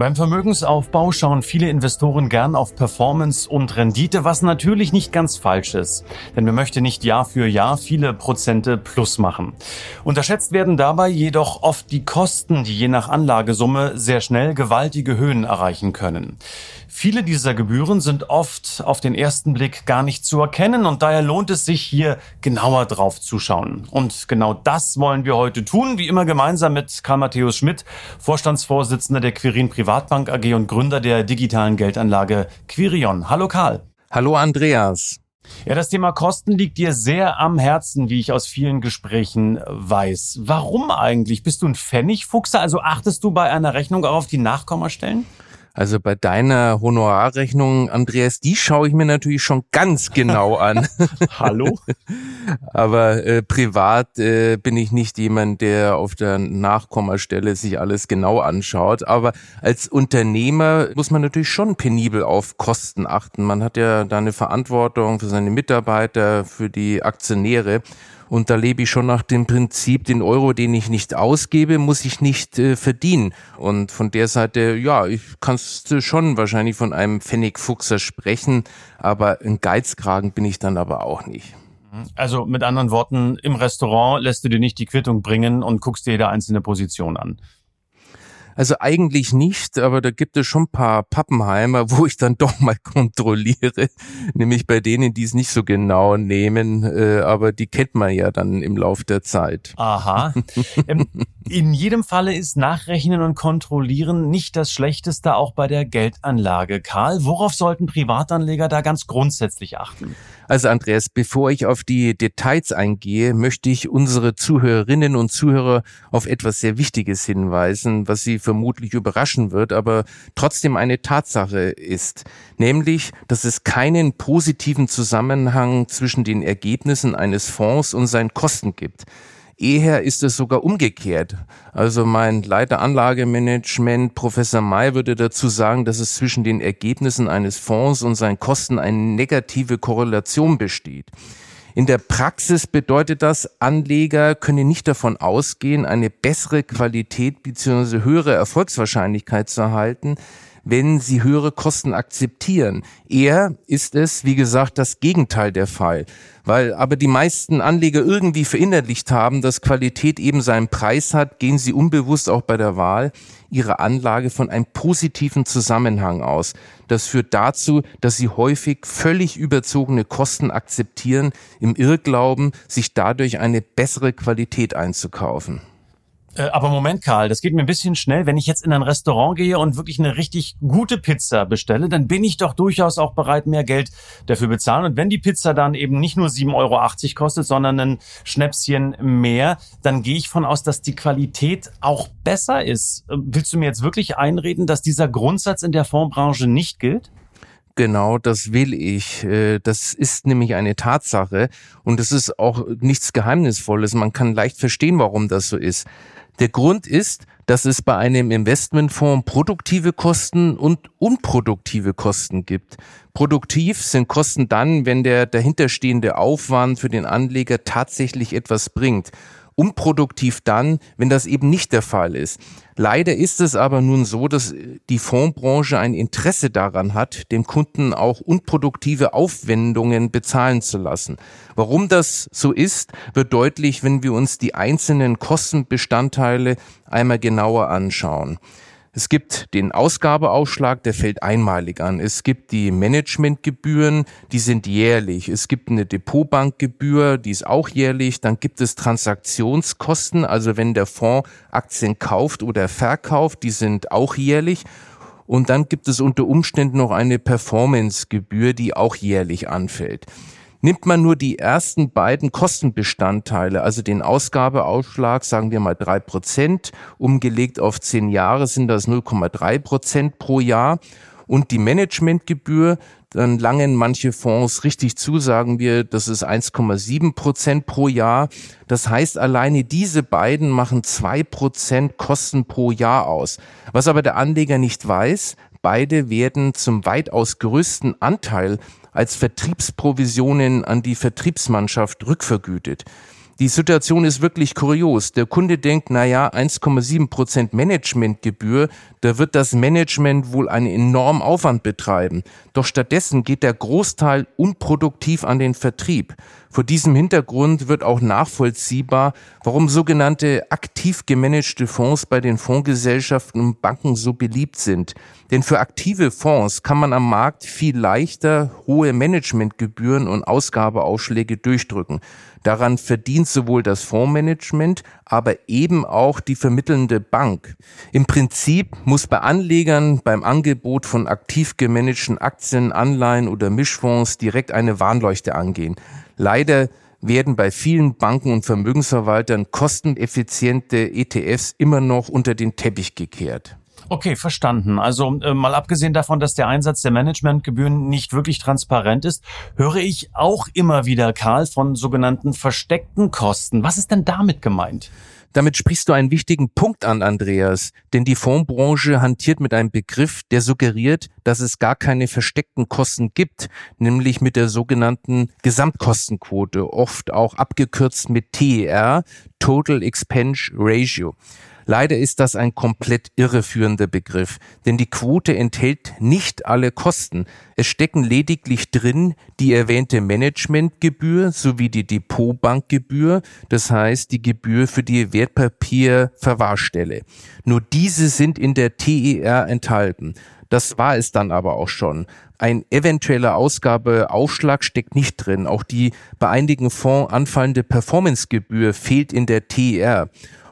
Beim Vermögensaufbau schauen viele Investoren gern auf Performance und Rendite, was natürlich nicht ganz falsch ist. Denn man möchte nicht Jahr für Jahr viele Prozente plus machen. Unterschätzt werden dabei jedoch oft die Kosten, die je nach Anlagesumme sehr schnell gewaltige Höhen erreichen können. Viele dieser Gebühren sind oft auf den ersten Blick gar nicht zu erkennen und daher lohnt es sich hier genauer drauf zu schauen. Und genau das wollen wir heute tun, wie immer gemeinsam mit Karl Matthäus Schmidt, Vorstandsvorsitzender der Quirin Privatbank AG und Gründer der digitalen Geldanlage Quirion. Hallo Karl. Hallo Andreas. Ja, das Thema Kosten liegt dir sehr am Herzen, wie ich aus vielen Gesprächen weiß. Warum eigentlich? Bist du ein Pfennigfuchser? Also achtest du bei einer Rechnung auch auf die Nachkommastellen? Also bei deiner Honorarrechnung, Andreas, die schaue ich mir natürlich schon ganz genau an. Hallo? Aber äh, privat äh, bin ich nicht jemand, der auf der Nachkommastelle sich alles genau anschaut. Aber als Unternehmer muss man natürlich schon penibel auf Kosten achten. Man hat ja da eine Verantwortung für seine Mitarbeiter, für die Aktionäre. Und da lebe ich schon nach dem Prinzip, den Euro, den ich nicht ausgebe, muss ich nicht äh, verdienen. Und von der Seite, ja, ich kannst schon wahrscheinlich von einem Pfennigfuchser sprechen, aber ein Geizkragen bin ich dann aber auch nicht. Also mit anderen Worten, im Restaurant lässt du dir nicht die Quittung bringen und guckst dir jede einzelne Position an. Also eigentlich nicht, aber da gibt es schon ein paar Pappenheimer, wo ich dann doch mal kontrolliere, nämlich bei denen, die es nicht so genau nehmen, äh, aber die kennt man ja dann im Lauf der Zeit. Aha. Ähm, in jedem Falle ist Nachrechnen und Kontrollieren nicht das Schlechteste, auch bei der Geldanlage. Karl, worauf sollten Privatanleger da ganz grundsätzlich achten? Also Andreas, bevor ich auf die Details eingehe, möchte ich unsere Zuhörerinnen und Zuhörer auf etwas sehr Wichtiges hinweisen, was sie vermutlich überraschen wird, aber trotzdem eine Tatsache ist, nämlich, dass es keinen positiven Zusammenhang zwischen den Ergebnissen eines Fonds und seinen Kosten gibt. Eher ist es sogar umgekehrt. Also mein Leiter Anlagemanagement, Professor May, würde dazu sagen, dass es zwischen den Ergebnissen eines Fonds und seinen Kosten eine negative Korrelation besteht. In der Praxis bedeutet das, Anleger können nicht davon ausgehen, eine bessere Qualität bzw. höhere Erfolgswahrscheinlichkeit zu erhalten, wenn sie höhere Kosten akzeptieren. Eher ist es, wie gesagt, das Gegenteil der Fall. Weil aber die meisten Anleger irgendwie verinnerlicht haben, dass Qualität eben seinen Preis hat, gehen sie unbewusst auch bei der Wahl ihrer Anlage von einem positiven Zusammenhang aus. Das führt dazu, dass sie häufig völlig überzogene Kosten akzeptieren, im Irrglauben, sich dadurch eine bessere Qualität einzukaufen. Äh, aber Moment, Karl, das geht mir ein bisschen schnell. Wenn ich jetzt in ein Restaurant gehe und wirklich eine richtig gute Pizza bestelle, dann bin ich doch durchaus auch bereit, mehr Geld dafür bezahlen. Und wenn die Pizza dann eben nicht nur 7,80 Euro kostet, sondern ein Schnäpschen mehr, dann gehe ich von aus, dass die Qualität auch besser ist. Äh, willst du mir jetzt wirklich einreden, dass dieser Grundsatz in der Fondsbranche nicht gilt? Genau, das will ich. Äh, das ist nämlich eine Tatsache und es ist auch nichts Geheimnisvolles. Man kann leicht verstehen, warum das so ist. Der Grund ist, dass es bei einem Investmentfonds produktive Kosten und unproduktive Kosten gibt. Produktiv sind Kosten dann, wenn der dahinterstehende Aufwand für den Anleger tatsächlich etwas bringt unproduktiv dann, wenn das eben nicht der Fall ist. Leider ist es aber nun so, dass die Fondsbranche ein Interesse daran hat, dem Kunden auch unproduktive Aufwendungen bezahlen zu lassen. Warum das so ist, wird deutlich, wenn wir uns die einzelnen Kostenbestandteile einmal genauer anschauen. Es gibt den Ausgabeausschlag, der fällt einmalig an. Es gibt die Managementgebühren, die sind jährlich. Es gibt eine Depotbankgebühr, die ist auch jährlich. Dann gibt es Transaktionskosten, also wenn der Fonds Aktien kauft oder verkauft, die sind auch jährlich. Und dann gibt es unter Umständen noch eine Performancegebühr, die auch jährlich anfällt. Nimmt man nur die ersten beiden Kostenbestandteile, also den Ausgabeausschlag, sagen wir mal drei Prozent, umgelegt auf zehn Jahre sind das 0,3 Prozent pro Jahr. und die Managementgebühr. Dann langen manche Fonds richtig zu, sagen wir, das ist 1,7 Prozent pro Jahr. Das heißt, alleine diese beiden machen zwei Prozent Kosten pro Jahr aus. Was aber der Anleger nicht weiß, beide werden zum weitaus größten Anteil als Vertriebsprovisionen an die Vertriebsmannschaft rückvergütet. Die Situation ist wirklich kurios. Der Kunde denkt, na ja, 1,7 Prozent Managementgebühr, da wird das Management wohl einen enormen Aufwand betreiben. Doch stattdessen geht der Großteil unproduktiv an den Vertrieb. Vor diesem Hintergrund wird auch nachvollziehbar, warum sogenannte aktiv gemanagte Fonds bei den Fondsgesellschaften und Banken so beliebt sind. Denn für aktive Fonds kann man am Markt viel leichter hohe Managementgebühren und Ausgabeausschläge durchdrücken. Daran verdient sowohl das Fondsmanagement, aber eben auch die vermittelnde Bank. Im Prinzip muss bei Anlegern beim Angebot von aktiv gemanagten Aktien, Anleihen oder Mischfonds direkt eine Warnleuchte angehen. Leider werden bei vielen Banken und Vermögensverwaltern kosteneffiziente ETFs immer noch unter den Teppich gekehrt. Okay, verstanden. Also äh, mal abgesehen davon, dass der Einsatz der Managementgebühren nicht wirklich transparent ist, höre ich auch immer wieder, Karl, von sogenannten versteckten Kosten. Was ist denn damit gemeint? Damit sprichst du einen wichtigen Punkt an, Andreas, denn die Fondsbranche hantiert mit einem Begriff, der suggeriert, dass es gar keine versteckten Kosten gibt, nämlich mit der sogenannten Gesamtkostenquote, oft auch abgekürzt mit TER, Total Expense Ratio. Leider ist das ein komplett irreführender Begriff, denn die Quote enthält nicht alle Kosten. Es stecken lediglich drin die erwähnte Managementgebühr sowie die Depotbankgebühr, das heißt die Gebühr für die Wertpapierverwahrstelle. Nur diese sind in der TER enthalten. Das war es dann aber auch schon. Ein eventueller Ausgabeaufschlag steckt nicht drin. Auch die bei einigen Fonds anfallende Performancegebühr fehlt in der TER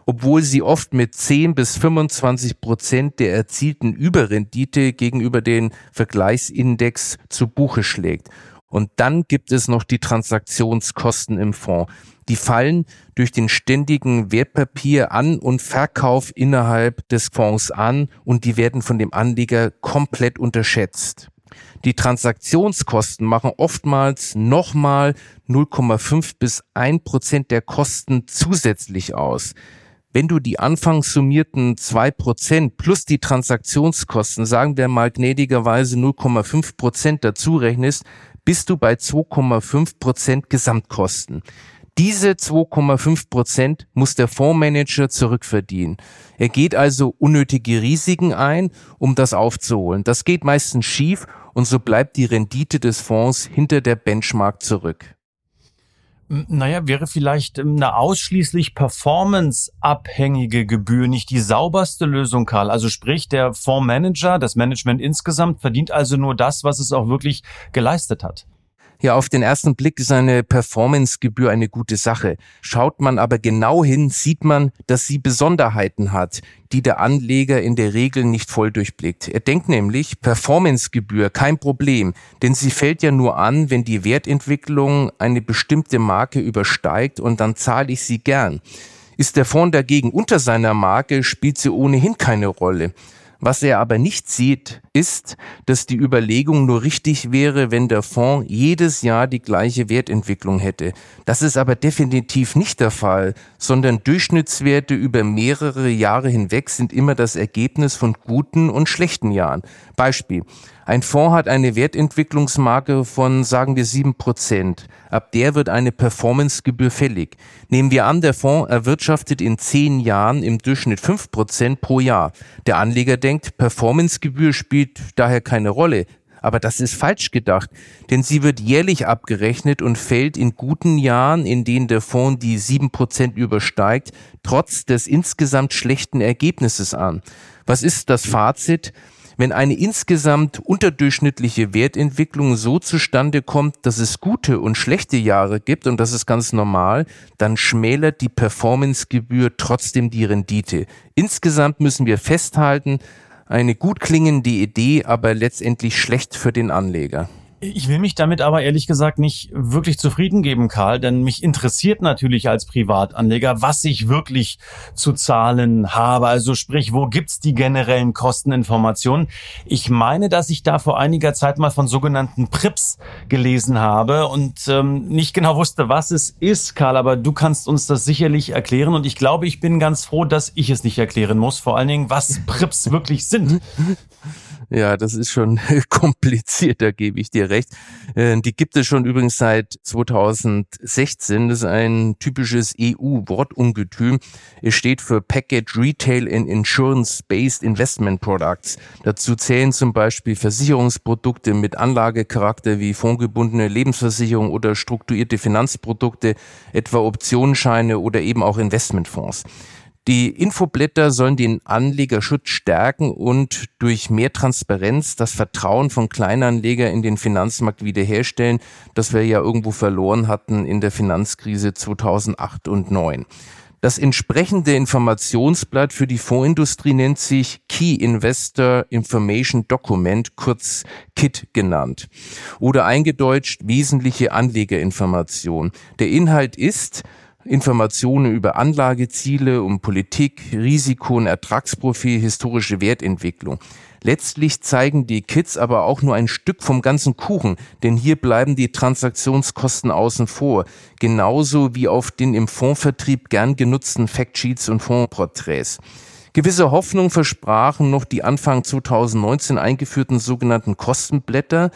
obwohl sie oft mit 10 bis 25 Prozent der erzielten Überrendite gegenüber den Vergleichsindex zu Buche schlägt. Und dann gibt es noch die Transaktionskosten im Fonds. Die fallen durch den ständigen Wertpapier an und Verkauf innerhalb des Fonds an und die werden von dem Anleger komplett unterschätzt. Die Transaktionskosten machen oftmals nochmal 0,5 bis 1 Prozent der Kosten zusätzlich aus. Wenn du die anfangs summierten zwei Prozent plus die Transaktionskosten, sagen wir mal gnädigerweise 0,5 Prozent dazu rechnest, bist du bei 2,5 Prozent Gesamtkosten. Diese 2,5 Prozent muss der Fondsmanager zurückverdienen. Er geht also unnötige Risiken ein, um das aufzuholen. Das geht meistens schief und so bleibt die Rendite des Fonds hinter der Benchmark zurück. Naja, wäre vielleicht ähm, eine ausschließlich performanceabhängige Gebühr nicht die sauberste Lösung, Karl? Also sprich, der Fondsmanager, das Management insgesamt verdient also nur das, was es auch wirklich geleistet hat. Ja, auf den ersten Blick ist eine Performancegebühr eine gute Sache. Schaut man aber genau hin, sieht man, dass sie Besonderheiten hat, die der Anleger in der Regel nicht voll durchblickt. Er denkt nämlich, Performancegebühr kein Problem, denn sie fällt ja nur an, wenn die Wertentwicklung eine bestimmte Marke übersteigt und dann zahle ich sie gern. Ist der Fonds dagegen unter seiner Marke, spielt sie ohnehin keine Rolle. Was er aber nicht sieht, ist, dass die Überlegung nur richtig wäre, wenn der Fonds jedes Jahr die gleiche Wertentwicklung hätte. Das ist aber definitiv nicht der Fall, sondern Durchschnittswerte über mehrere Jahre hinweg sind immer das Ergebnis von guten und schlechten Jahren. Beispiel. Ein Fonds hat eine Wertentwicklungsmarke von, sagen wir, sieben Prozent. Ab der wird eine Performancegebühr fällig. Nehmen wir an, der Fonds erwirtschaftet in zehn Jahren im Durchschnitt fünf Prozent pro Jahr. Der Anleger denkt, Performancegebühr spielt daher keine Rolle. Aber das ist falsch gedacht, denn sie wird jährlich abgerechnet und fällt in guten Jahren, in denen der Fonds die sieben Prozent übersteigt, trotz des insgesamt schlechten Ergebnisses an. Was ist das Fazit? wenn eine insgesamt unterdurchschnittliche Wertentwicklung so zustande kommt, dass es gute und schlechte Jahre gibt, und das ist ganz normal, dann schmälert die Performancegebühr trotzdem die Rendite. Insgesamt müssen wir festhalten, eine gut klingende Idee, aber letztendlich schlecht für den Anleger. Ich will mich damit aber ehrlich gesagt nicht wirklich zufrieden geben, Karl, denn mich interessiert natürlich als Privatanleger, was ich wirklich zu zahlen habe. Also sprich, wo gibt's die generellen Kosteninformationen? Ich meine, dass ich da vor einiger Zeit mal von sogenannten PRIPS gelesen habe und ähm, nicht genau wusste, was es ist, Karl, aber du kannst uns das sicherlich erklären und ich glaube, ich bin ganz froh, dass ich es nicht erklären muss, vor allen Dingen, was PRIPS wirklich sind. Ja, das ist schon kompliziert, da gebe ich dir recht. Äh, die gibt es schon übrigens seit 2016. Das ist ein typisches EU-Wortungetüm. Es steht für Package Retail and Insurance-Based Investment Products. Dazu zählen zum Beispiel Versicherungsprodukte mit Anlagecharakter wie fondgebundene Lebensversicherung oder strukturierte Finanzprodukte, etwa Optionsscheine oder eben auch Investmentfonds. Die Infoblätter sollen den Anlegerschutz stärken und durch mehr Transparenz das Vertrauen von Kleinanleger in den Finanzmarkt wiederherstellen, das wir ja irgendwo verloren hatten in der Finanzkrise 2008 und 2009. Das entsprechende Informationsblatt für die Fondsindustrie nennt sich Key Investor Information Document, kurz KIT genannt. Oder eingedeutscht wesentliche Anlegerinformation. Der Inhalt ist, Informationen über Anlageziele, um Politik, Risiko und Ertragsprofil, historische Wertentwicklung. Letztlich zeigen die Kits aber auch nur ein Stück vom ganzen Kuchen, denn hier bleiben die Transaktionskosten außen vor, genauso wie auf den im Fondsvertrieb gern genutzten Factsheets und Fondsporträts. Gewisse Hoffnung versprachen noch die Anfang 2019 eingeführten sogenannten Kostenblätter,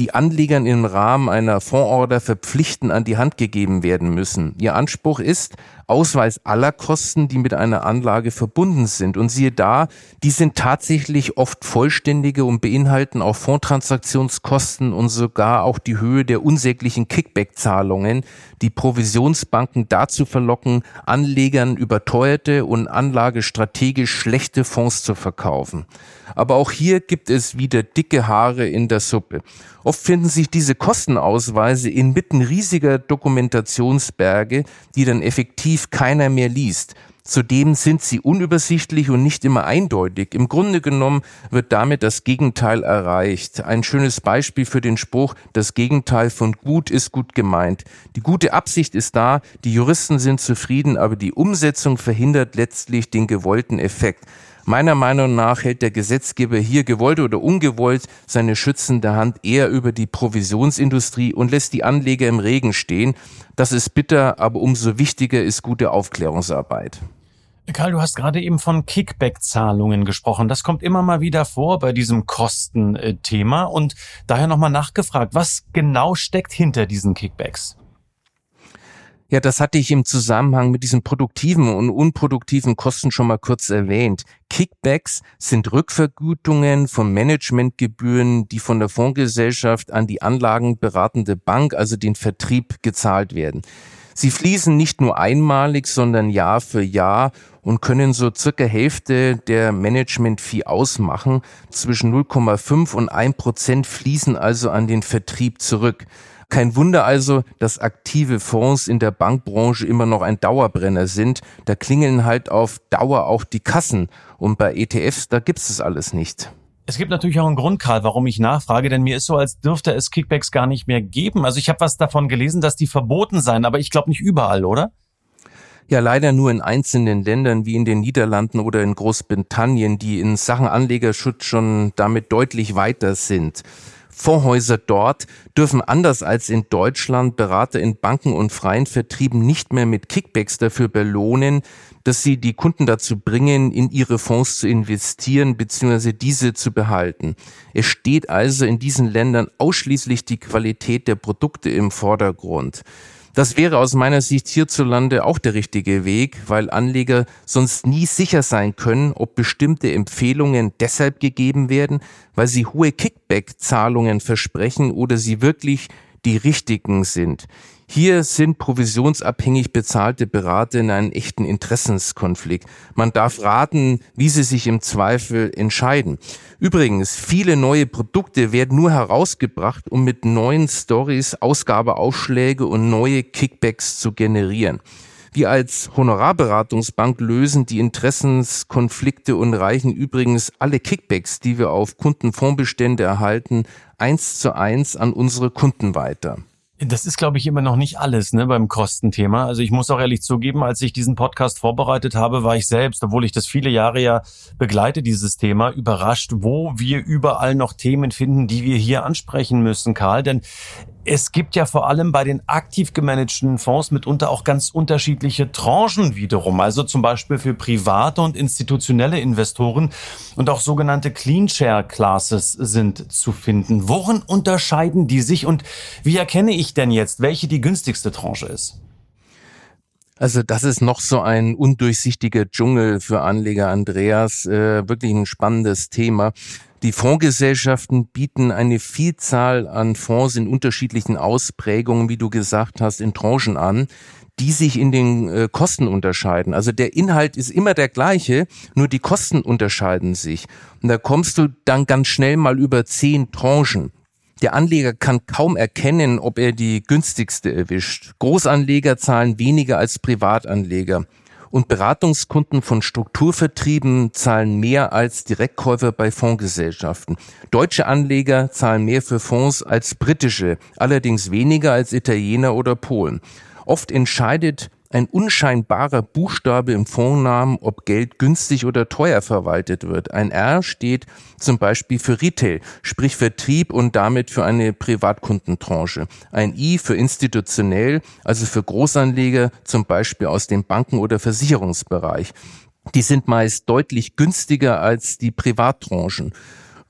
die Anlegern im Rahmen einer Fondorder verpflichtend an die Hand gegeben werden müssen. Ihr Anspruch ist, Ausweis aller Kosten, die mit einer Anlage verbunden sind. Und siehe da, die sind tatsächlich oft vollständige und beinhalten auch Fondstransaktionskosten und sogar auch die Höhe der unsäglichen Kickback-Zahlungen, die Provisionsbanken dazu verlocken, Anlegern überteuerte und anlagestrategisch schlechte Fonds zu verkaufen. Aber auch hier gibt es wieder dicke Haare in der Suppe. Oft finden sich diese Kostenausweise inmitten riesiger Dokumentationsberge, die dann effektiv keiner mehr liest. Zudem sind sie unübersichtlich und nicht immer eindeutig. Im Grunde genommen wird damit das Gegenteil erreicht. Ein schönes Beispiel für den Spruch, das Gegenteil von gut ist gut gemeint. Die gute Absicht ist da, die Juristen sind zufrieden, aber die Umsetzung verhindert letztlich den gewollten Effekt. Meiner Meinung nach hält der Gesetzgeber hier gewollt oder ungewollt seine schützende Hand eher über die Provisionsindustrie und lässt die Anleger im Regen stehen. Das ist bitter, aber umso wichtiger ist gute Aufklärungsarbeit. Karl, du hast gerade eben von Kickback-Zahlungen gesprochen. Das kommt immer mal wieder vor bei diesem Kostenthema und daher nochmal nachgefragt, was genau steckt hinter diesen Kickbacks? Ja, das hatte ich im Zusammenhang mit diesen produktiven und unproduktiven Kosten schon mal kurz erwähnt. Kickbacks sind Rückvergütungen von Managementgebühren, die von der Fondsgesellschaft an die anlagenberatende Bank, also den Vertrieb, gezahlt werden. Sie fließen nicht nur einmalig, sondern Jahr für Jahr und können so circa Hälfte der Management-Fee ausmachen. Zwischen 0,5 und 1 Prozent fließen also an den Vertrieb zurück. Kein Wunder also, dass aktive Fonds in der Bankbranche immer noch ein Dauerbrenner sind. Da klingeln halt auf Dauer auch die Kassen. Und bei ETFs, da gibt's es alles nicht. Es gibt natürlich auch einen Grund, Karl, warum ich nachfrage, denn mir ist so, als dürfte es Kickbacks gar nicht mehr geben. Also ich habe was davon gelesen, dass die verboten seien, aber ich glaube nicht überall, oder? Ja, leider nur in einzelnen Ländern wie in den Niederlanden oder in Großbritannien, die in Sachen Anlegerschutz schon damit deutlich weiter sind. Fondshäuser dort dürfen anders als in Deutschland Berater in Banken und freien Vertrieben nicht mehr mit Kickbacks dafür belohnen, dass sie die Kunden dazu bringen, in ihre Fonds zu investieren bzw. diese zu behalten. Es steht also in diesen Ländern ausschließlich die Qualität der Produkte im Vordergrund. Das wäre aus meiner Sicht hierzulande auch der richtige Weg, weil Anleger sonst nie sicher sein können, ob bestimmte Empfehlungen deshalb gegeben werden, weil sie hohe Kickback-Zahlungen versprechen oder sie wirklich die richtigen sind. Hier sind provisionsabhängig bezahlte Berater in einem echten Interessenskonflikt. Man darf raten, wie sie sich im Zweifel entscheiden. Übrigens, viele neue Produkte werden nur herausgebracht, um mit neuen Stories Ausgabeaufschläge und neue Kickbacks zu generieren. Wir als Honorarberatungsbank lösen die Interessenskonflikte und reichen übrigens alle Kickbacks, die wir auf Kundenfondsbestände erhalten, eins zu eins an unsere Kunden weiter. Das ist, glaube ich, immer noch nicht alles ne, beim Kostenthema. Also ich muss auch ehrlich zugeben, als ich diesen Podcast vorbereitet habe, war ich selbst, obwohl ich das viele Jahre ja begleite, dieses Thema, überrascht, wo wir überall noch Themen finden, die wir hier ansprechen müssen, Karl. Denn es gibt ja vor allem bei den aktiv gemanagten Fonds mitunter auch ganz unterschiedliche Tranchen wiederum. Also zum Beispiel für private und institutionelle Investoren und auch sogenannte Clean Share Classes sind zu finden. Worin unterscheiden die sich und wie erkenne ich denn jetzt, welche die günstigste Tranche ist? Also das ist noch so ein undurchsichtiger Dschungel für Anleger, Andreas. Äh, wirklich ein spannendes Thema. Die Fondsgesellschaften bieten eine Vielzahl an Fonds in unterschiedlichen Ausprägungen, wie du gesagt hast, in Tranchen an die sich in den äh, Kosten unterscheiden. Also der Inhalt ist immer der gleiche, nur die Kosten unterscheiden sich. Und da kommst du dann ganz schnell mal über zehn Tranchen. Der Anleger kann kaum erkennen, ob er die günstigste erwischt. Großanleger zahlen weniger als Privatanleger und Beratungskunden von Strukturvertrieben zahlen mehr als Direktkäufer bei Fondsgesellschaften. Deutsche Anleger zahlen mehr für Fonds als britische, allerdings weniger als Italiener oder Polen. Oft entscheidet ein unscheinbarer Buchstabe im Fondsnamen, ob Geld günstig oder teuer verwaltet wird. Ein R steht zum Beispiel für Retail, sprich Vertrieb und damit für eine Privatkundentranche. Ein I für institutionell, also für Großanleger, zum Beispiel aus dem Banken- oder Versicherungsbereich. Die sind meist deutlich günstiger als die Privattranchen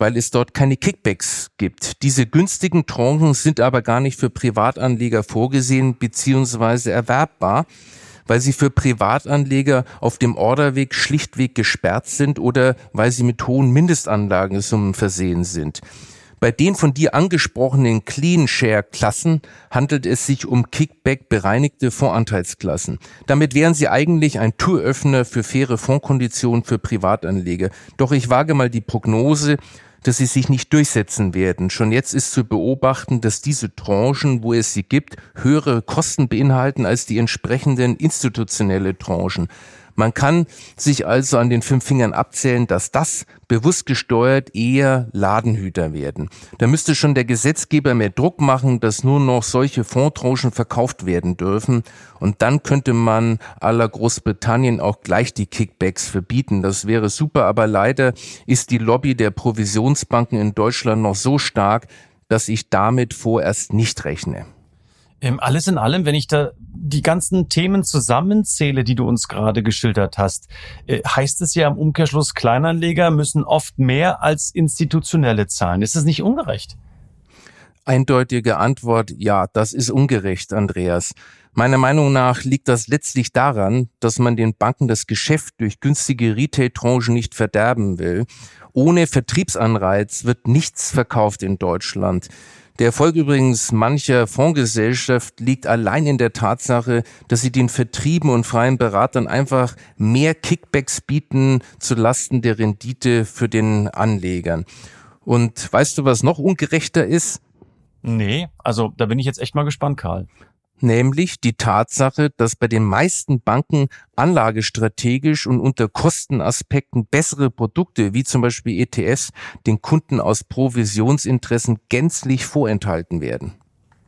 weil es dort keine Kickbacks gibt. Diese günstigen Tranchen sind aber gar nicht für Privatanleger vorgesehen bzw. erwerbbar, weil sie für Privatanleger auf dem Orderweg schlichtweg gesperrt sind oder weil sie mit hohen Mindestanlagensummen versehen sind. Bei den von dir angesprochenen Clean Share Klassen handelt es sich um Kickback bereinigte Fondsanteilsklassen. Damit wären sie eigentlich ein Türöffner für faire Fondkonditionen für Privatanleger. Doch ich wage mal die Prognose, dass sie sich nicht durchsetzen werden. Schon jetzt ist zu beobachten, dass diese Tranchen, wo es sie gibt, höhere Kosten beinhalten als die entsprechenden institutionelle Tranchen. Man kann sich also an den fünf Fingern abzählen, dass das bewusst gesteuert eher Ladenhüter werden. Da müsste schon der Gesetzgeber mehr Druck machen, dass nur noch solche Fondtranchen verkauft werden dürfen. Und dann könnte man aller Großbritannien auch gleich die Kickbacks verbieten. Das wäre super, aber leider ist die Lobby der Provisionsbanken in Deutschland noch so stark, dass ich damit vorerst nicht rechne. Ähm, alles in allem, wenn ich da die ganzen Themen zusammenzähle, die du uns gerade geschildert hast, äh, heißt es ja im Umkehrschluss, Kleinanleger müssen oft mehr als institutionelle zahlen. Ist das nicht ungerecht? Eindeutige Antwort, ja, das ist ungerecht, Andreas. Meiner Meinung nach liegt das letztlich daran, dass man den Banken das Geschäft durch günstige Retail-Tranchen nicht verderben will. Ohne Vertriebsanreiz wird nichts verkauft in Deutschland. Der Erfolg übrigens mancher Fondsgesellschaft liegt allein in der Tatsache, dass sie den Vertrieben und freien Beratern einfach mehr Kickbacks bieten zu Lasten der Rendite für den Anlegern. Und weißt du, was noch ungerechter ist? Nee, also da bin ich jetzt echt mal gespannt, Karl nämlich die Tatsache, dass bei den meisten Banken anlagestrategisch und unter Kostenaspekten bessere Produkte wie zum Beispiel ETFs den Kunden aus Provisionsinteressen gänzlich vorenthalten werden.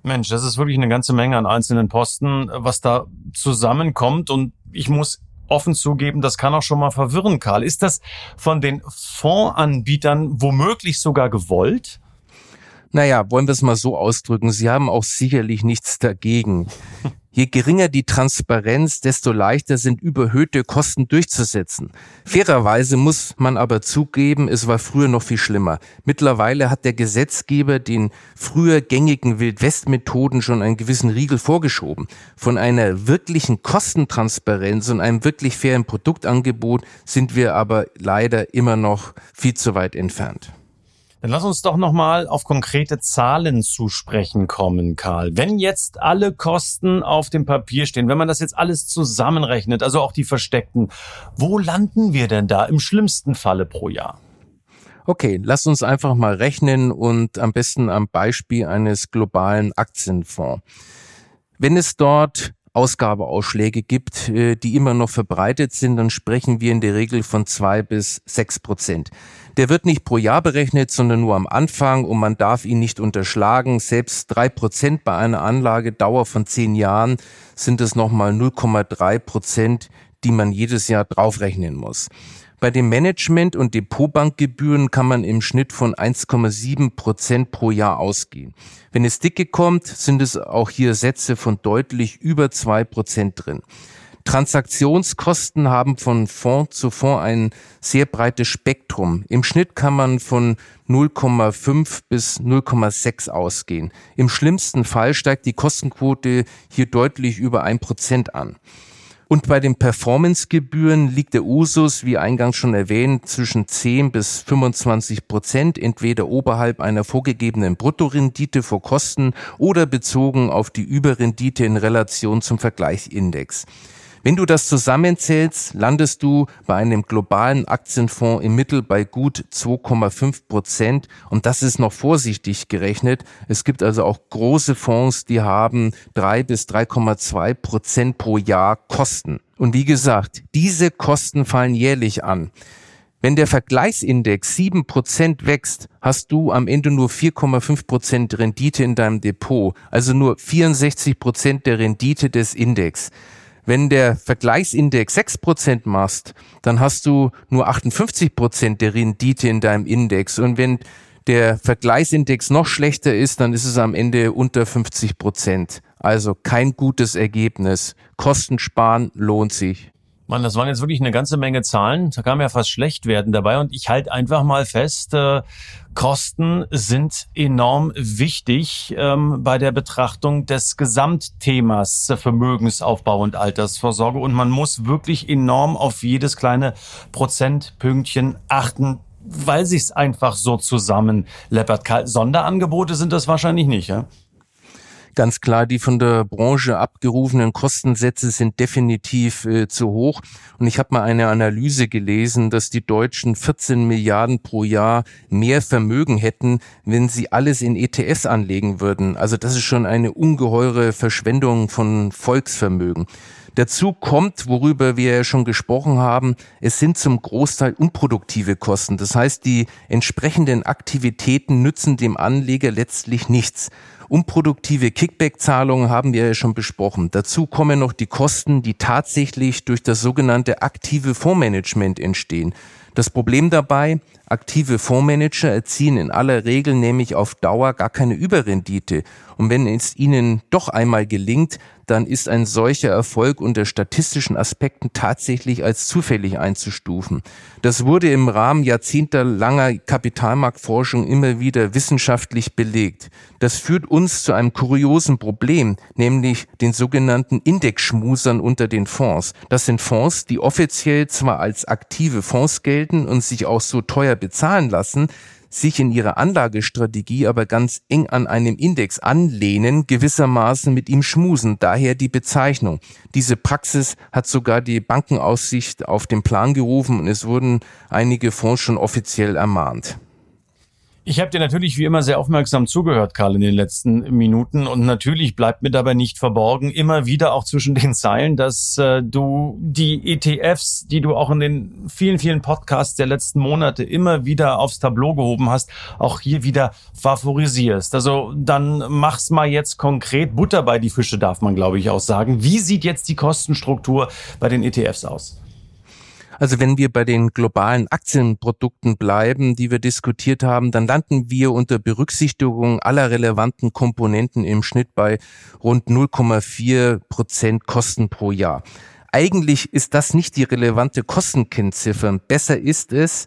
Mensch, das ist wirklich eine ganze Menge an einzelnen Posten, was da zusammenkommt und ich muss offen zugeben, das kann auch schon mal verwirren, Karl. Ist das von den Fondsanbietern womöglich sogar gewollt? Naja, wollen wir es mal so ausdrücken, Sie haben auch sicherlich nichts dagegen. Je geringer die Transparenz, desto leichter sind überhöhte Kosten durchzusetzen. Fairerweise muss man aber zugeben, es war früher noch viel schlimmer. Mittlerweile hat der Gesetzgeber den früher gängigen Wildwest-Methoden schon einen gewissen Riegel vorgeschoben. Von einer wirklichen Kostentransparenz und einem wirklich fairen Produktangebot sind wir aber leider immer noch viel zu weit entfernt. Dann lass uns doch nochmal auf konkrete Zahlen zu sprechen kommen, Karl. Wenn jetzt alle Kosten auf dem Papier stehen, wenn man das jetzt alles zusammenrechnet, also auch die versteckten, wo landen wir denn da im schlimmsten Falle pro Jahr? Okay, lass uns einfach mal rechnen und am besten am Beispiel eines globalen Aktienfonds. Wenn es dort Ausgabeausschläge gibt, äh, die immer noch verbreitet sind, dann sprechen wir in der Regel von zwei bis sechs Prozent. Der wird nicht pro Jahr berechnet, sondern nur am Anfang und man darf ihn nicht unterschlagen. Selbst drei Prozent bei einer Anlagedauer von zehn Jahren sind es nochmal 0,3 Prozent, die man jedes Jahr draufrechnen muss. Bei den Management- und Depotbankgebühren kann man im Schnitt von 1,7 Prozent pro Jahr ausgehen. Wenn es dicke kommt, sind es auch hier Sätze von deutlich über zwei Prozent drin. Transaktionskosten haben von Fonds zu Fonds ein sehr breites Spektrum. Im Schnitt kann man von 0,5 bis 0,6 ausgehen. Im schlimmsten Fall steigt die Kostenquote hier deutlich über ein Prozent an. Und bei den Performancegebühren liegt der Usus, wie eingangs schon erwähnt, zwischen 10 bis 25 Prozent, entweder oberhalb einer vorgegebenen Bruttorendite vor Kosten oder bezogen auf die Überrendite in Relation zum Vergleichsindex. Wenn du das zusammenzählst, landest du bei einem globalen Aktienfonds im Mittel bei gut 2,5 Prozent. Und das ist noch vorsichtig gerechnet. Es gibt also auch große Fonds, die haben drei bis 3,2 Prozent pro Jahr Kosten. Und wie gesagt, diese Kosten fallen jährlich an. Wenn der Vergleichsindex 7% wächst, hast du am Ende nur 4,5% Rendite in deinem Depot, also nur 64% der Rendite des Index. Wenn der Vergleichsindex 6% machst, dann hast du nur 58% der Rendite in deinem Index. Und wenn der Vergleichsindex noch schlechter ist, dann ist es am Ende unter 50% Also kein gutes Ergebnis. Kosten sparen lohnt sich. Mann, das waren jetzt wirklich eine ganze Menge Zahlen. Da kam ja fast schlecht werden dabei. Und ich halte einfach mal fest, äh, Kosten sind enorm wichtig ähm, bei der Betrachtung des Gesamtthemas Vermögensaufbau und Altersvorsorge. Und man muss wirklich enorm auf jedes kleine Prozentpünktchen achten, weil sich's einfach so zusammenleppert. Sonderangebote sind das wahrscheinlich nicht, ja? Ganz klar, die von der Branche abgerufenen Kostensätze sind definitiv äh, zu hoch. Und ich habe mal eine Analyse gelesen, dass die Deutschen 14 Milliarden pro Jahr mehr Vermögen hätten, wenn sie alles in ETFs anlegen würden. Also das ist schon eine ungeheure Verschwendung von Volksvermögen. Dazu kommt, worüber wir ja schon gesprochen haben, es sind zum Großteil unproduktive Kosten. Das heißt, die entsprechenden Aktivitäten nützen dem Anleger letztlich nichts. Unproduktive Kickback-Zahlungen haben wir ja schon besprochen. Dazu kommen noch die Kosten, die tatsächlich durch das sogenannte aktive Fondsmanagement entstehen. Das Problem dabei, aktive Fondsmanager erzielen in aller Regel nämlich auf Dauer gar keine Überrendite. Und wenn es ihnen doch einmal gelingt, dann ist ein solcher Erfolg unter statistischen Aspekten tatsächlich als zufällig einzustufen. Das wurde im Rahmen jahrzehntelanger Kapitalmarktforschung immer wieder wissenschaftlich belegt. Das führt uns zu einem kuriosen Problem, nämlich den sogenannten Indexschmusern unter den Fonds. Das sind Fonds, die offiziell zwar als aktive Fonds gelten und sich auch so teuer bezahlen lassen, sich in ihrer Anlagestrategie aber ganz eng an einem Index anlehnen, gewissermaßen mit ihm schmusen, daher die Bezeichnung. Diese Praxis hat sogar die Bankenaussicht auf den Plan gerufen und es wurden einige Fonds schon offiziell ermahnt. Ich habe dir natürlich wie immer sehr aufmerksam zugehört, Karl, in den letzten Minuten. Und natürlich bleibt mir dabei nicht verborgen, immer wieder auch zwischen den Zeilen, dass äh, du die ETFs, die du auch in den vielen, vielen Podcasts der letzten Monate immer wieder aufs Tableau gehoben hast, auch hier wieder favorisierst. Also dann mach's mal jetzt konkret. Butter bei die Fische darf man, glaube ich, auch sagen. Wie sieht jetzt die Kostenstruktur bei den ETFs aus? Also wenn wir bei den globalen Aktienprodukten bleiben, die wir diskutiert haben, dann landen wir unter Berücksichtigung aller relevanten Komponenten im Schnitt bei rund 0,4 Prozent Kosten pro Jahr. Eigentlich ist das nicht die relevante Kostenkennziffer. Besser ist es,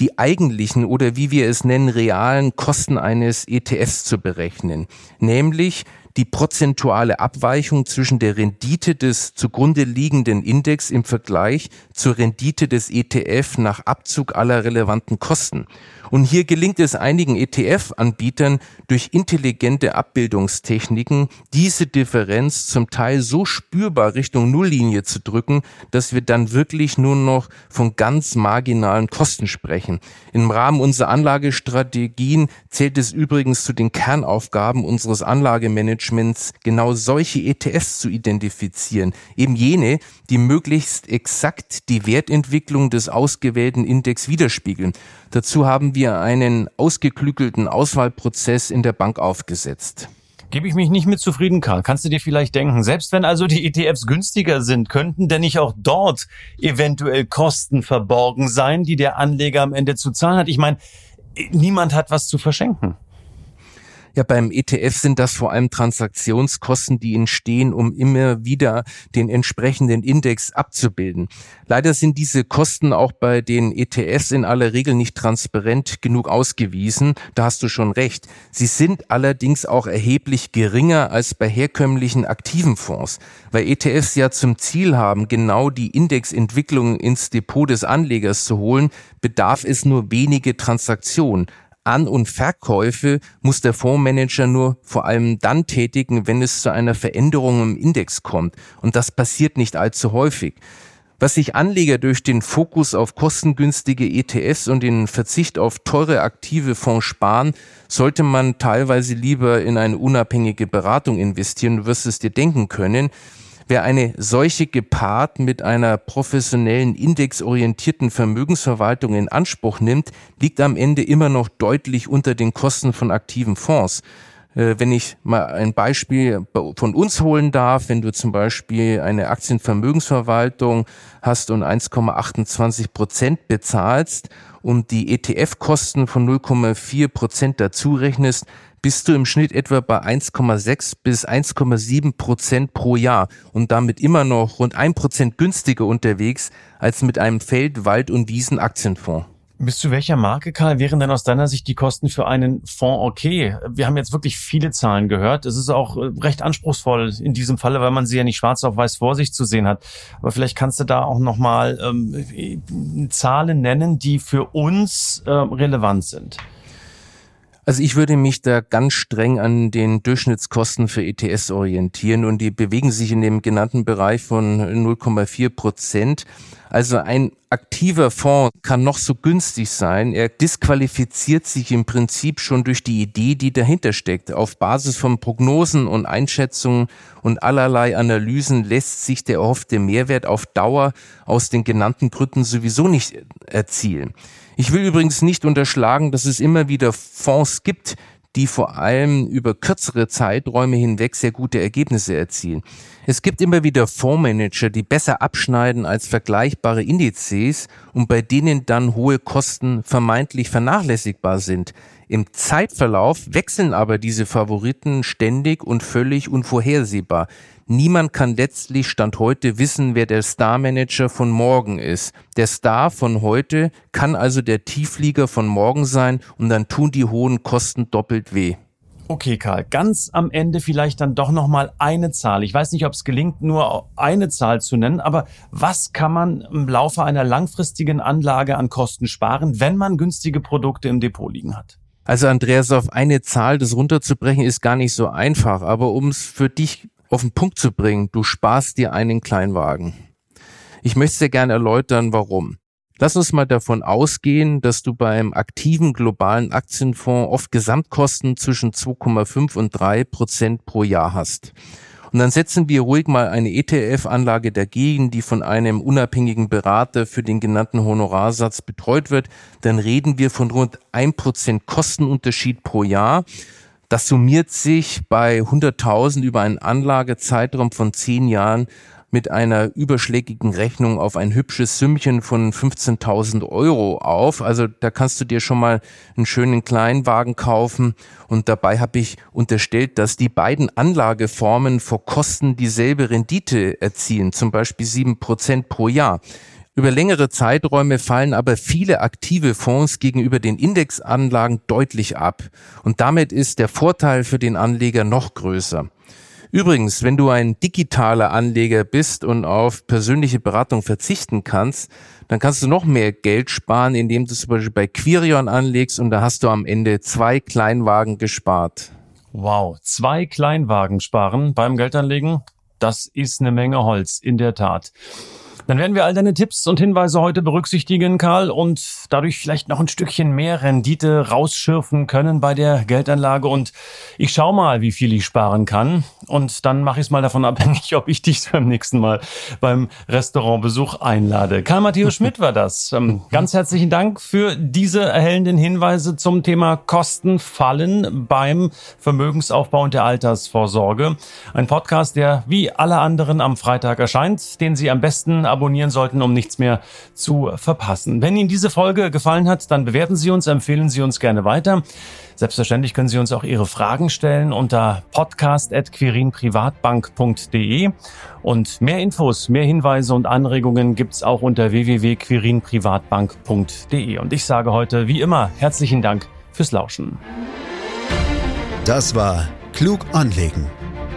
die eigentlichen oder wie wir es nennen, realen Kosten eines ETFs zu berechnen, nämlich die prozentuale Abweichung zwischen der Rendite des zugrunde liegenden Index im Vergleich zur Rendite des ETF nach Abzug aller relevanten Kosten. Und hier gelingt es einigen ETF-Anbietern durch intelligente Abbildungstechniken, diese Differenz zum Teil so spürbar Richtung Nulllinie zu drücken, dass wir dann wirklich nur noch von ganz marginalen Kosten sprechen. Im Rahmen unserer Anlagestrategien zählt es übrigens zu den Kernaufgaben unseres Anlagemanagements genau solche ETFs zu identifizieren, eben jene, die möglichst exakt die Wertentwicklung des ausgewählten Index widerspiegeln. Dazu haben wir einen ausgeklügelten Auswahlprozess in der Bank aufgesetzt. Gebe ich mich nicht mit zufrieden, Karl. Kannst du dir vielleicht denken, selbst wenn also die ETFs günstiger sind, könnten denn nicht auch dort eventuell Kosten verborgen sein, die der Anleger am Ende zu zahlen hat? Ich meine, niemand hat was zu verschenken. Ja, beim ETF sind das vor allem Transaktionskosten, die entstehen, um immer wieder den entsprechenden Index abzubilden. Leider sind diese Kosten auch bei den ETFs in aller Regel nicht transparent genug ausgewiesen. Da hast du schon recht. Sie sind allerdings auch erheblich geringer als bei herkömmlichen aktiven Fonds, weil ETFs ja zum Ziel haben, genau die Indexentwicklung ins Depot des Anlegers zu holen, bedarf es nur wenige Transaktionen. An- und Verkäufe muss der Fondsmanager nur vor allem dann tätigen, wenn es zu einer Veränderung im Index kommt. Und das passiert nicht allzu häufig. Was sich Anleger durch den Fokus auf kostengünstige ETFs und den Verzicht auf teure aktive Fonds sparen, sollte man teilweise lieber in eine unabhängige Beratung investieren. Du wirst es dir denken können. Wer eine solche gepaart mit einer professionellen indexorientierten Vermögensverwaltung in Anspruch nimmt, liegt am Ende immer noch deutlich unter den Kosten von aktiven Fonds. Äh, wenn ich mal ein Beispiel von uns holen darf, wenn du zum Beispiel eine Aktienvermögensverwaltung hast und 1,28 Prozent bezahlst und die ETF-Kosten von 0,4 Prozent dazu rechnest, bist du im Schnitt etwa bei 1,6 bis 1,7 Prozent pro Jahr und damit immer noch rund ein Prozent günstiger unterwegs als mit einem Feld-, Wald- und Wiesen-Aktienfonds. Bis zu welcher Marke, Karl, wären denn aus deiner Sicht die Kosten für einen Fonds okay? Wir haben jetzt wirklich viele Zahlen gehört. Es ist auch äh, recht anspruchsvoll in diesem Falle, weil man sie ja nicht schwarz auf weiß vor sich zu sehen hat. Aber vielleicht kannst du da auch nochmal ähm, Zahlen nennen, die für uns äh, relevant sind. Also ich würde mich da ganz streng an den Durchschnittskosten für ETS orientieren und die bewegen sich in dem genannten Bereich von 0,4 Prozent. Also ein aktiver Fonds kann noch so günstig sein. Er disqualifiziert sich im Prinzip schon durch die Idee, die dahinter steckt. Auf Basis von Prognosen und Einschätzungen und allerlei Analysen lässt sich der erhoffte Mehrwert auf Dauer aus den genannten Gründen sowieso nicht erzielen. Ich will übrigens nicht unterschlagen, dass es immer wieder Fonds gibt, die vor allem über kürzere Zeiträume hinweg sehr gute Ergebnisse erzielen. Es gibt immer wieder Fondsmanager, die besser abschneiden als vergleichbare Indizes und bei denen dann hohe Kosten vermeintlich vernachlässigbar sind. Im Zeitverlauf wechseln aber diese Favoriten ständig und völlig unvorhersehbar. Niemand kann letztlich Stand heute wissen, wer der Star-Manager von morgen ist. Der Star von heute kann also der Tieflieger von morgen sein und dann tun die hohen Kosten doppelt weh. Okay, Karl, ganz am Ende vielleicht dann doch noch mal eine Zahl. Ich weiß nicht, ob es gelingt, nur eine Zahl zu nennen, aber was kann man im Laufe einer langfristigen Anlage an Kosten sparen, wenn man günstige Produkte im Depot liegen hat? Also Andreas, auf eine Zahl das runterzubrechen ist gar nicht so einfach, aber um es für dich auf den Punkt zu bringen, du sparst dir einen Kleinwagen. Ich möchte sehr gerne erläutern, warum. Lass uns mal davon ausgehen, dass du beim aktiven globalen Aktienfonds oft Gesamtkosten zwischen 2,5 und 3 Prozent pro Jahr hast. Und dann setzen wir ruhig mal eine ETF-Anlage dagegen, die von einem unabhängigen Berater für den genannten Honorarsatz betreut wird. Dann reden wir von rund 1% Kostenunterschied pro Jahr. Das summiert sich bei 100.000 über einen Anlagezeitraum von zehn Jahren mit einer überschlägigen Rechnung auf ein hübsches Sümmchen von 15.000 Euro auf. Also da kannst du dir schon mal einen schönen Kleinwagen kaufen. Und dabei habe ich unterstellt, dass die beiden Anlageformen vor Kosten dieselbe Rendite erzielen, zum Beispiel sieben Prozent pro Jahr. Über längere Zeiträume fallen aber viele aktive Fonds gegenüber den Indexanlagen deutlich ab. Und damit ist der Vorteil für den Anleger noch größer. Übrigens, wenn du ein digitaler Anleger bist und auf persönliche Beratung verzichten kannst, dann kannst du noch mehr Geld sparen, indem du zum Beispiel bei Quirion anlegst und da hast du am Ende zwei Kleinwagen gespart. Wow, zwei Kleinwagen sparen beim Geldanlegen, das ist eine Menge Holz, in der Tat. Dann werden wir all deine Tipps und Hinweise heute berücksichtigen, Karl, und dadurch vielleicht noch ein Stückchen mehr Rendite rausschürfen können bei der Geldanlage. Und ich schau mal, wie viel ich sparen kann. Und dann mache ich es mal davon abhängig, ob ich dich beim nächsten Mal beim Restaurantbesuch einlade. Karl Matthäus Schmidt war das. Ähm, ganz herzlichen Dank für diese erhellenden Hinweise zum Thema Kostenfallen beim Vermögensaufbau und der Altersvorsorge. Ein Podcast, der wie alle anderen am Freitag erscheint, den Sie am besten abonnieren sollten, um nichts mehr zu verpassen. Wenn Ihnen diese Folge gefallen hat, dann bewerten Sie uns, empfehlen Sie uns gerne weiter. Selbstverständlich können Sie uns auch Ihre Fragen stellen unter podcast.quirinprivatbank.de und mehr Infos, mehr Hinweise und Anregungen gibt's auch unter www.quirinprivatbank.de. Und ich sage heute wie immer herzlichen Dank fürs Lauschen. Das war Klug anlegen.